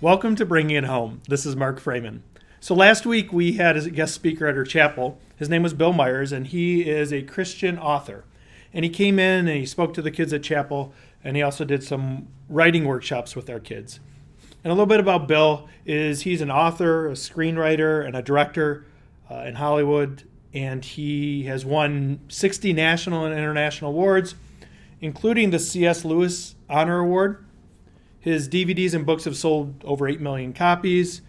Welcome to Bringing It Home. This is Mark Freeman. So last week we had a guest speaker at our chapel. His name was Bill Myers, and he is a Christian author. And he came in and he spoke to the kids at chapel, and he also did some writing workshops with our kids. And a little bit about Bill is he's an author, a screenwriter, and a director uh, in Hollywood, and he has won 60 national and international awards, including the C.S. Lewis Honor Award. His DVDs and books have sold over 8 million copies.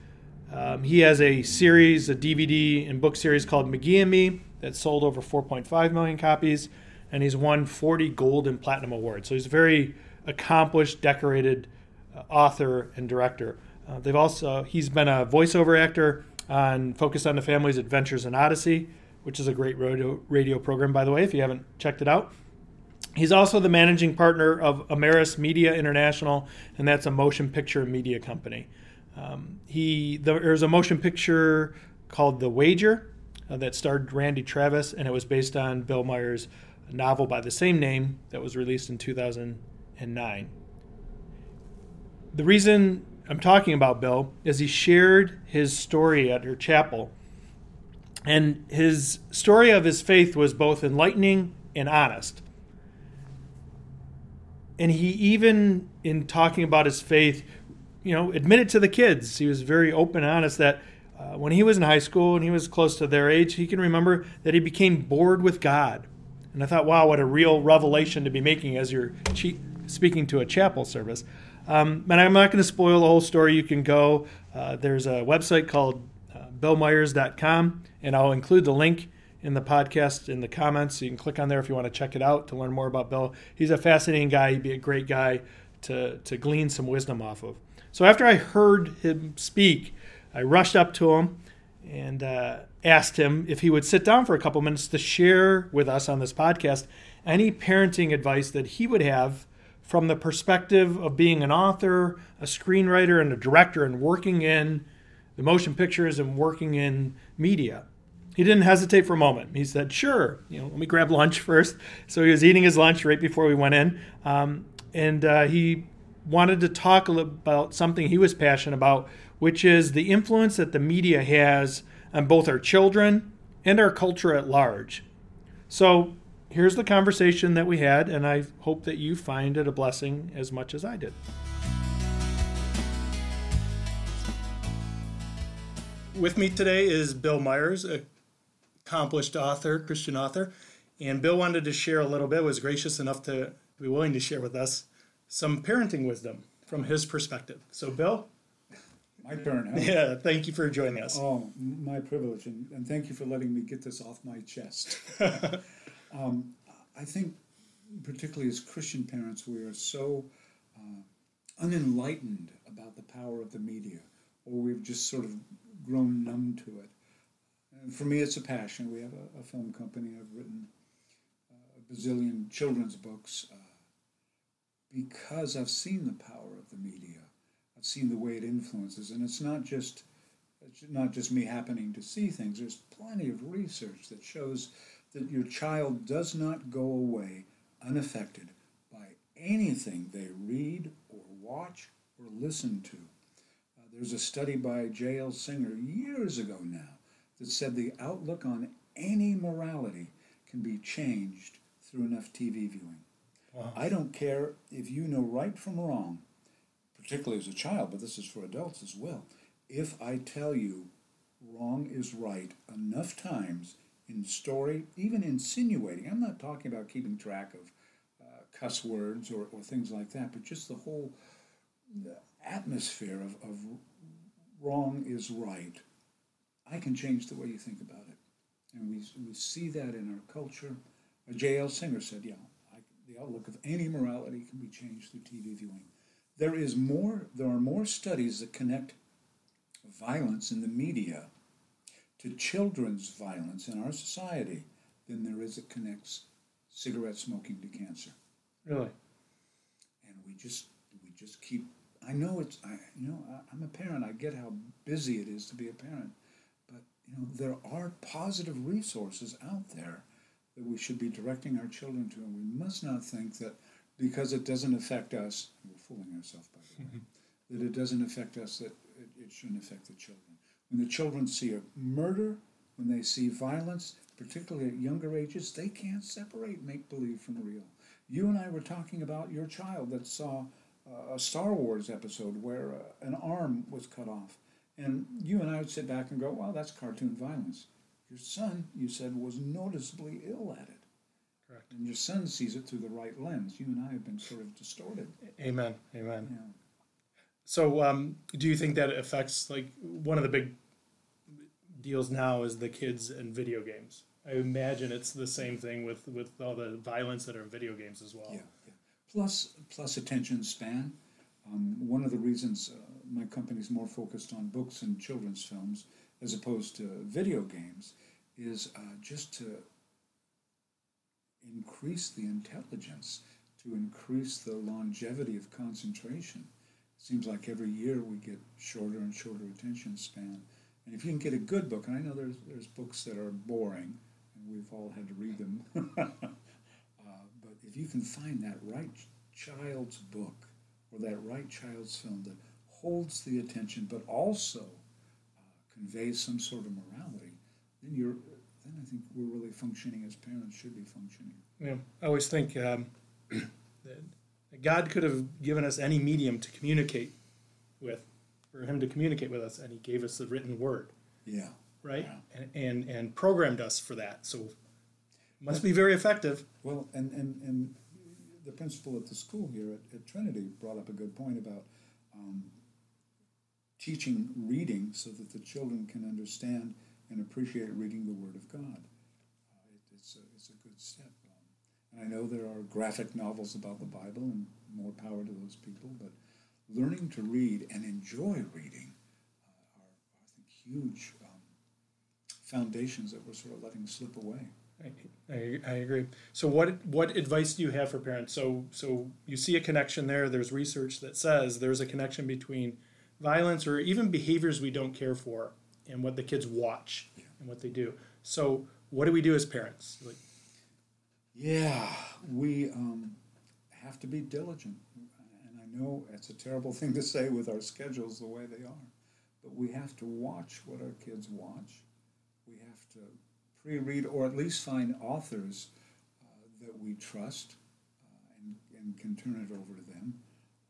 Um, he has a series, a DVD and book series called McGee and Me that sold over 4.5 million copies, and he's won 40 gold and platinum awards. So he's a very accomplished, decorated uh, author and director. Uh, they've also he's been a voiceover actor on Focus on the Family's Adventures in Odyssey, which is a great radio, radio program, by the way, if you haven't checked it out. He's also the managing partner of Amaris Media International, and that's a motion picture media company. Um, he there's a motion picture called The Wager uh, that starred Randy Travis, and it was based on Bill Myers' novel by the same name that was released in 2009. The reason I'm talking about Bill is he shared his story at your chapel, and his story of his faith was both enlightening and honest. And he even, in talking about his faith, you know, admitted to the kids. He was very open and honest that uh, when he was in high school and he was close to their age, he can remember that he became bored with God. And I thought, wow, what a real revelation to be making as you're speaking to a chapel service. Um, and I'm not going to spoil the whole story. You can go. Uh, there's a website called uh, billmyers.com, and I'll include the link in the podcast in the comments. You can click on there if you want to check it out to learn more about Bill. He's a fascinating guy. He'd be a great guy to, to glean some wisdom off of. So after I heard him speak, I rushed up to him and uh, asked him if he would sit down for a couple minutes to share with us on this podcast any parenting advice that he would have from the perspective of being an author, a screenwriter, and a director, and working in the motion pictures and working in media. He didn't hesitate for a moment. He said, "Sure, you know, let me grab lunch first. So he was eating his lunch right before we went in, um, and uh, he wanted to talk about something he was passionate about, which is the influence that the media has on both our children and our culture at large. So here's the conversation that we had, and I hope that you find it a blessing as much as I did. With me today is Bill Myers, accomplished author, Christian author, and Bill wanted to share a little bit, was gracious enough to be willing to share with us some parenting wisdom from his perspective. So, Bill? My turn, huh? Yeah, thank you for joining us. Oh, my privilege, and, and thank you for letting me get this off my chest. um, I think, particularly as Christian parents, we are so uh, unenlightened about the power of the media, or we've just sort of grown numb to it. And for me, it's a passion. We have a, a film company. I've written uh, a bazillion children's books. Uh, because I've seen the power of the media. I've seen the way it influences, and it's not just it's not just me happening to see things. There's plenty of research that shows that your child does not go away unaffected by anything they read or watch or listen to. Uh, there's a study by J.L. Singer years ago now that said the outlook on any morality can be changed through enough TV viewing. Wow. I don't care if you know right from wrong, particularly as a child, but this is for adults as well. If I tell you wrong is right enough times in story, even insinuating, I'm not talking about keeping track of uh, cuss words or, or things like that, but just the whole atmosphere of, of wrong is right, I can change the way you think about it. And we, we see that in our culture. J.L. Singer said, yeah, the outlook of any morality can be changed through TV viewing. There is more. There are more studies that connect violence in the media to children's violence in our society than there is that connects cigarette smoking to cancer. Really. And we just we just keep. I know it's. I you know I, I'm a parent. I get how busy it is to be a parent, you know there are positive resources out there that we should be directing our children to, and we must not think that because it doesn't affect us, we're fooling ourselves by the way, that it doesn't affect us, that it, it shouldn't affect the children. When the children see a murder, when they see violence, particularly at younger ages, they can't separate make believe from real. You and I were talking about your child that saw uh, a Star Wars episode where uh, an arm was cut off. And you and I would sit back and go, wow, that's cartoon violence. Your son, you said, was noticeably ill at it. Correct. And your son sees it through the right lens. You and I have been sort of distorted. Amen. Amen. Yeah. So, um, do you think that it affects like one of the big deals now is the kids and video games? I imagine it's the same thing with with all the violence that are in video games as well. Yeah, yeah. Plus, plus attention span. Um, one of the reasons uh, my company is more focused on books and children's films as opposed to video games is uh, just to increase the intelligence, to increase the longevity of concentration. It seems like every year we get shorter and shorter attention span. And if you can get a good book, and I know there's, there's books that are boring, and we've all had to read them, uh, but if you can find that right child's book or that right child's film that holds the attention but also uh, conveys some sort of morality, then you're then I think we're really functioning as parents should be functioning. Yeah, I always think um, that God could have given us any medium to communicate with, for Him to communicate with us, and He gave us the written word, Yeah. right? Yeah. And, and and programmed us for that. So, must be very effective. Well, and, and, and the principal at the school here at, at Trinity brought up a good point about um, teaching reading so that the children can understand and appreciate reading the Word of God. Uh, it, it's, a, it's a good step. Um, and I know there are graphic novels about the Bible, and more power to those people, but learning to read and enjoy reading uh, are, I think, huge um, foundations that we're sort of letting slip away. I, I, I agree. So, what what advice do you have for parents? So, so you see a connection there. There's research that says there's a connection between violence or even behaviors we don't care for and what the kids watch Yeah. and what they do. So, what do we do as parents? Like, Yeah, we um, have to be diligent. And I know it's a terrible thing to say with our schedules the way they are, but we have to watch what our kids watch. We have to pre read or at least find authors uh, that we trust uh, and, and can turn it over to them.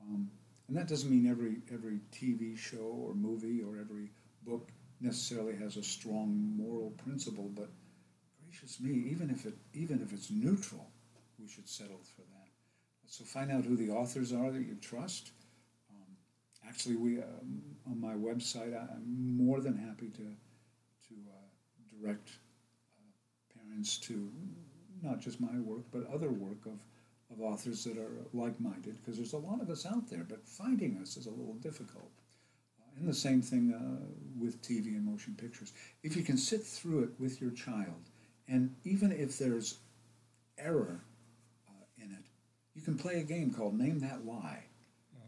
Um, and that doesn't mean every, every TV show or movie or every book necessarily has a strong moral principle, but gracious me, even if it even if it's neutral, we should settle for that. So find out who the authors are that you trust. Um, actually, we um, on my website, I'm more than happy to to uh, direct uh, parents to not just my work but other work of of authors that are like-minded because there's a lot of us out there, but finding us is a little difficult. Uh, and the same thing uh, with TV and motion pictures. If you can sit through it with your child, and even if there's error uh, in it, you can play a game called Name That Lie.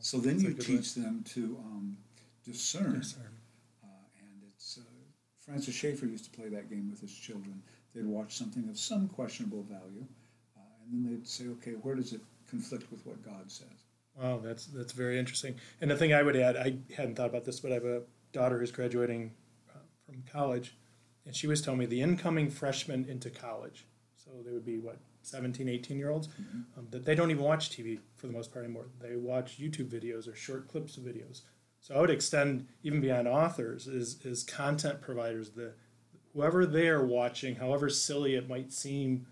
So then you teach them to um, discern. discern. Uh, and it's uh, Francis Schaeffer used to play that game with his children. They'd watch something of some questionable value, and then they'd say, "Okay, where does it conflict with what God says?" Wow, that's that's very interesting. And the thing I would add, I hadn't thought about this, but I have a daughter who's graduating uh, from college, and she was telling me the incoming freshmen into college, so they would be what 17, 18 year olds, um, that they don't even watch TV for the most part anymore. They watch YouTube videos or short clips of videos. So I would extend even beyond authors is is content providers. The whoever they're watching, however silly it might seem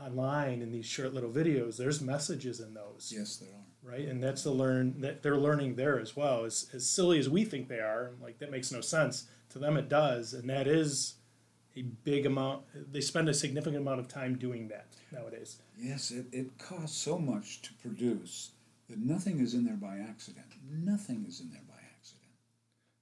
online in these short little videos, there's messages in those Yes, there are. right? And that's the learn that they're learning there as well. As as silly as we think they are, like that makes no sense to them. It does, and that is a big amount. They spend a significant amount of time doing that nowadays. Yes, it, it costs so much to produce that nothing is in there by accident. Nothing is in there by accident.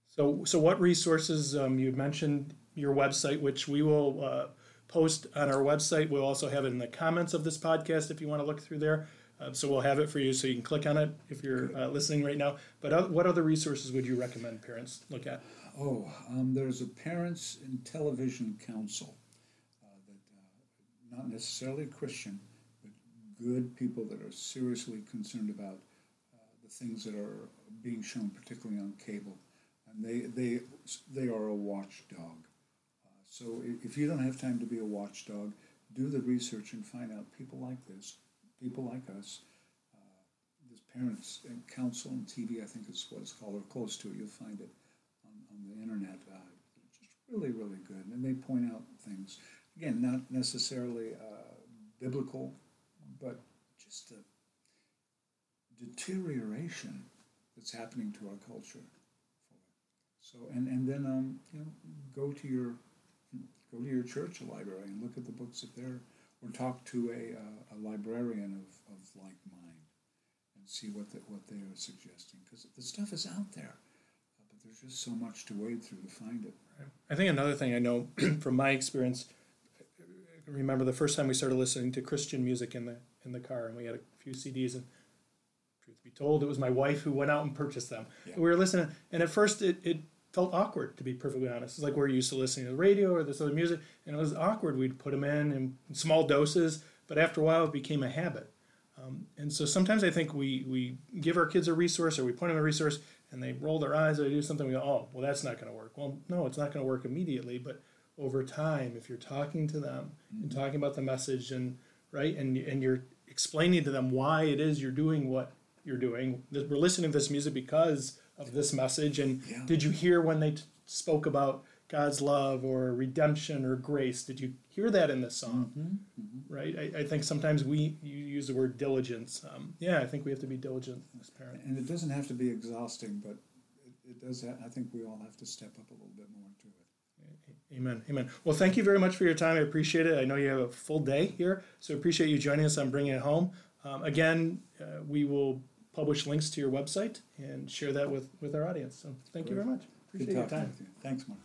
So, so what resources um, you mentioned your website, which we will uh, post on our website. We'll also have it in the comments of this podcast if you want to look through there. Uh, so we'll have it for you, so you can click on it if you're uh, listening right now. But uh, what other resources would you recommend parents look at? Oh, um, there's a Parents in Television Council uh, that, uh, not necessarily Christian, but good people that are seriously concerned about uh, the things that are being shown, particularly on cable, and they they they are a watchdog. So if, you don't have time to be a watchdog, do the research and find out people like this, people like us. Uh, this parents and council and TV, I think is what it's called, or close to it. You'll find it on, on the internet. Uh, just really, really good, and they point out things. Again, not necessarily uh, biblical, but just the deterioration that's happening to our culture. So and, and then um, you know go to your go to your church library and look at the books that they're or talk to a, uh, a librarian of, of like mind and see what the, what they are suggesting because the stuff is out there, uh, but there's just so much to wade through to find it. I think another thing I know from my experience, I remember the first time we started listening to Christian music in the in the car, and we had a few CDs. And truth be told, it was my wife who went out and purchased them. Yeah. We were listening, and at first it, it felt awkward to be perfectly honest. It's like we're used to listening to the radio or this other music, and it was awkward. We'd put them in in small doses, but after a while, it became a habit. Um, and so sometimes I think we, we give our kids a resource or we point them a resource and they roll their eyes or they do something. We go, oh, well, that's not going to work. Well, no, it's not going to work immediately, but over time, if you're talking to them and talking about the message and right and and you're explaining to them why it is you're doing what you're doing. We're listening to this music because of this message. And Yeah. did you hear when they t- spoke about God's love or redemption or grace? Did you hear that in this song? Right. I, I think sometimes we you use the word diligence. Um, yeah, I think we have to be diligent as parents. And it doesn't have to be exhausting, but it, it does. Ha- I think we all have to step up a little bit more to it. Amen. Amen. Well, thank you very much for your time. I appreciate it. I know you have a full day here, so appreciate you joining us on Bringing It Home. Um, again, uh, we will publish links to your website and share that with, with our audience. So thank you very much. Appreciate your time. you. Thanks, Mark.